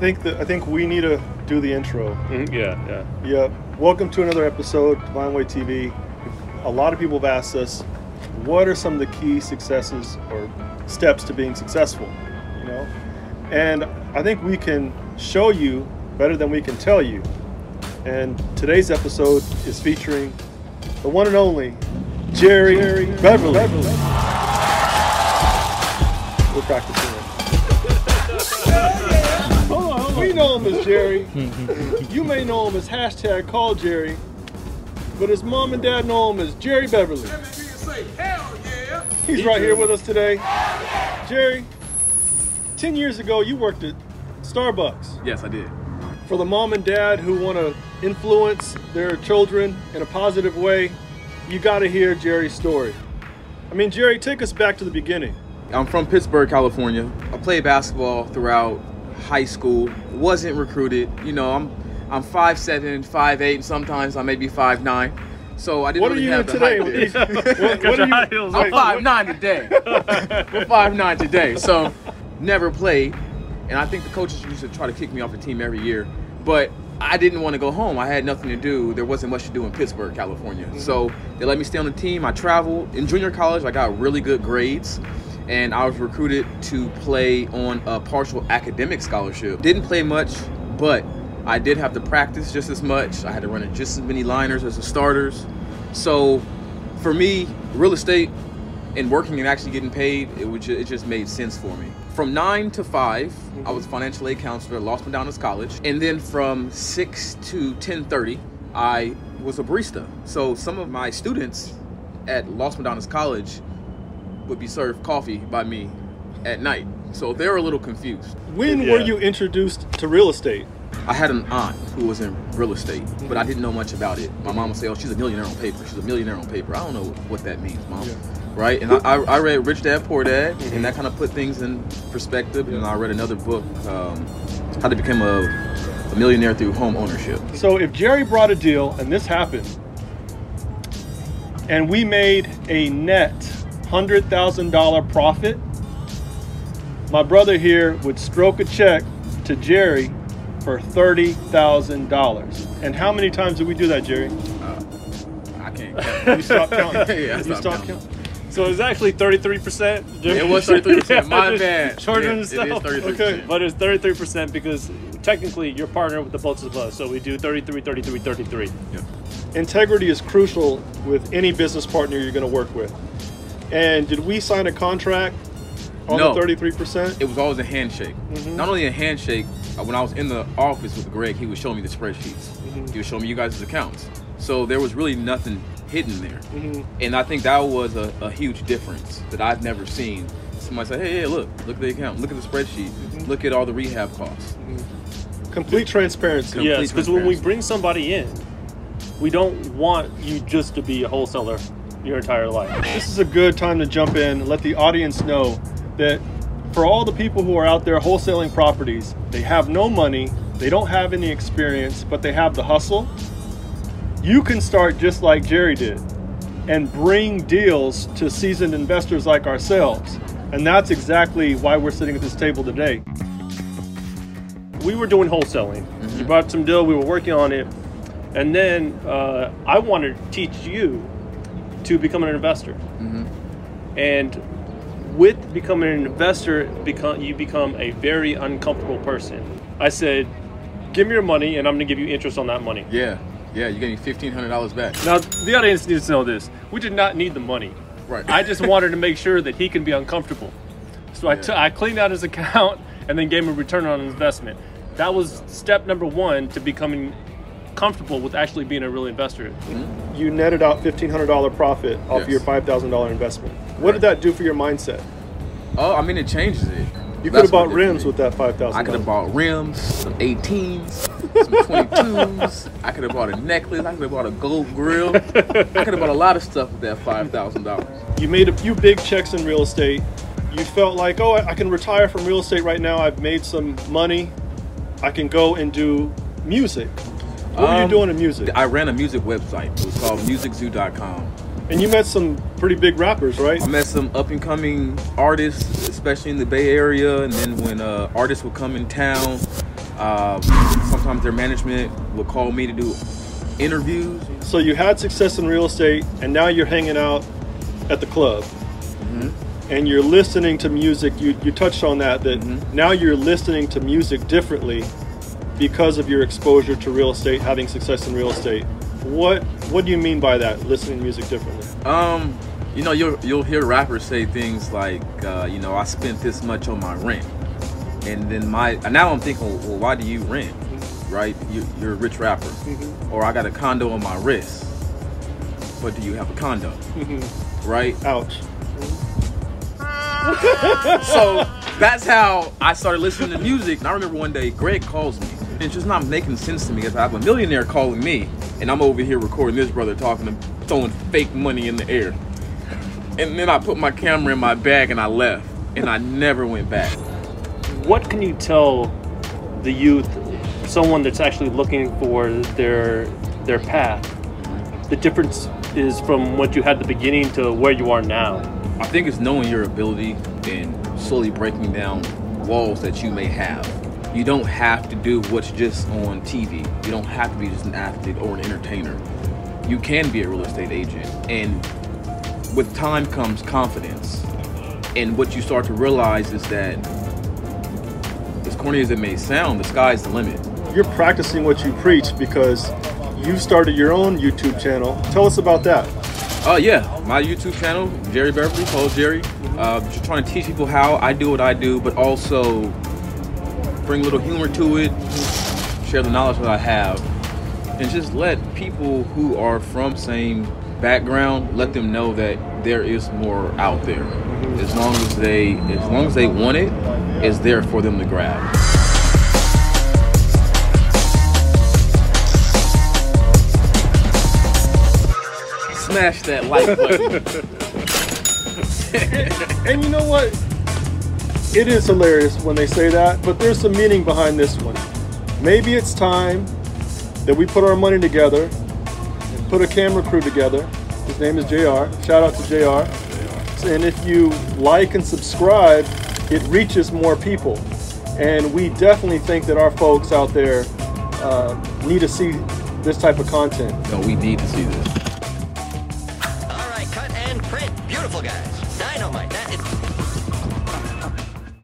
think that I think we need to do the intro. Mhm, Yeah, yeah. Yep. Welcome to another episode, of DeVine Way TV. A lot of people have asked us, what are some of the key successes or steps to being successful? You know, and I think we can show you better than we can tell you. And today's episode is featuring the one and only Jerry, Beverly. We're practicing. Know him as Jerry. you may know him as hashtag call Jerry, but his mom and dad know him as Jerry Beverly. He's right here with us today. Jerry, 10 years ago you worked at Starbucks. Yes, I did. For the mom and dad who want to influence their children in a positive way, you got to hear Jerry's story. I mean, Jerry, take us back to the beginning. I'm from Pittsburg, California. I played basketball throughout high school. Wasn't recruited. You know, I'm I'm five seven, five eight, and sometimes I may be five nine. So I didn't What are really you have in the today? height these- this. what, what are you? high heels I'm right. 5'9 today. We're 5'9 today. So never played. And I think the coaches used to try to kick me off the team every year. But I didn't want to go home. I had nothing to do. There wasn't much to do in Pittsburg, California. Mm-hmm. So they let me stay on the team. I traveled. In junior college, I got really good grades. And I was recruited to play on a partial academic scholarship. Didn't play much, but I did have to practice just as much. I had to run in just as many liners as the starters. So for me, real estate and working and actually getting paid, it would ju- it just made sense for me. From nine to 5 I was financial aid counselor at Los Medanos College, and then from six to ten thirty, I was a barista. So some of my students at Los Medanos College would be served coffee by me at night. So they were a little confused. When Yeah. were you introduced to real estate? I had an aunt who was in real estate, but I didn't know much about it. My mom would say, "Oh, she's a millionaire on paper. She's a millionaire on paper." I don't know what that means, mom. Yeah. Right? And I, I, I read Rich Dad Poor Dad, and that kind of put things in perspective. And I read another book, um, How to Become a, a Millionaire Through Home Ownership. So if Jerry brought a deal and this happened, and we made a net hundred thousand dollar profit, my brother here would stroke a check to Jerry for thirty thousand dollars. And how many times did we do that, Jerry? Uh, I can't. You stopped counting. Yeah, I you stopped stopped counting. counting. So it's actually 33%. It was 33%. My bad. Shorter Yeah, than it is 33%. Okay. But it's 33% because technically you're partnered with the both of us. So we do 33, 33, 33. Yep. Integrity is crucial with any business partner you're going to work with. And did we sign a contract on No. the thirty-three percent? It was always a handshake. Mhm. Not only a handshake, uh, when I was in the office with Greg, he would show me the spreadsheets. Mhm. He would show me you guys' accounts. So there was really nothing hidden there. Mhm. And I think that was a, a huge difference that I've never seen. Somebody say, hey, hey, look, look at the account, look at the spreadsheet, Mhm. look at all the rehab costs. Complete transparency. Complete Yes, because when we bring somebody in, we don't want you just to be a wholesaler your entire life. This is a good time to jump in and let the audience know that for all the people who are out there wholesaling properties, they have no money, they don't have any experience, but they have the hustle. You can start just like Jerry did and bring deals to seasoned investors like ourselves. And that's exactly why we're sitting at this table today. we were doing wholesaling. You brought some deal, we were working on it, and then uh, I wanted to teach you to become an investor. Mm-hmm. And with becoming an investor, become you become a very uncomfortable person. I said, "Give me your money, and I'm going to give you interest on that money." Yeah, yeah, you gave me $1,500 back. Now, the audience needs to know this: we did not need the money. Right. I just wanted to make sure that he can be uncomfortable. So I Yeah. I cleaned out his account and then gave him a return on investment. That was step number one to becoming comfortable with actually being a real investor. You netted out $1,500 profit off Yes. your $5,000 investment. What did that do for your mindset? Oh, I mean, it changes it. You could have bought what it did for rims with that $5,000. I could have bought rims, some 18s, some 22s. I could have bought a necklace. I could have bought a gold grill. I could have bought a lot of stuff with that $5,000. you made a few big checks in real estate. You felt like, oh, I I can retire from real estate right now. I've made some money. I can go and do music. What were you Um, doing in music? I ran a music website. It was called MuzicZoo.com. And you met some pretty big rappers, right? I met some up and coming artists, especially in the Bay Area. And then when uh, artists would come in town, Uh, sometimes their management will call me to do interviews. So you had success in real estate, and now you're hanging out at the club, and you're listening to music. You you touched on that that now you're listening to music differently because of your exposure to real estate, having success in real estate. What what do you mean by that? Listening to music differently. Um, you know, you'll you'll hear rappers say things like, uh, you know, I spent this much on my rent, and then my and now I'm thinking, well, why do you rent? Right? You, you're a rich rapper, or I got a condo on my wrist, but do you have a condo? Right? Ouch. so that's how I started listening to music. And I remember one day Greg calls me. And it's just not making sense to me because I have a millionaire calling me, and I'm over here recording this brother talking and throwing fake money in the air. And then I put my camera in my bag and I left, and I never went back. What can you tell the youth, someone that's actually looking for their their path? The difference is from what you had at the beginning to where you are now. I think it's knowing your ability and slowly breaking down walls that you may have. You don't have to do what's just on TV. You don't have to be just an athlete or an entertainer. You can be a real estate agent. And with time comes confidence. And what you start to realize is that, as corny as it may sound, the sky's the limit. You're practicing what you preach because you started your own YouTube channel. Tell us about that. Oh yeah, my YouTube channel, Jerry Beverly, call Jerry. Uh, just trying to teach people how I do what I do, but also bring a little humor to it, share the knowledge that I have, and just let people who are from same background let them know that there is more out there. As long as they, as long as they want it, it's there for them to grab. Smash that like button. And you know what? It is hilarious when they say that, but there's some meaning behind this one. Maybe it's time that we put our money together and put a camera crew together. His name is JR. Shout out to JR. And if you like and subscribe, it reaches more people. And we definitely think that our folks out there uh, need to see this type of content. No, we need to see this.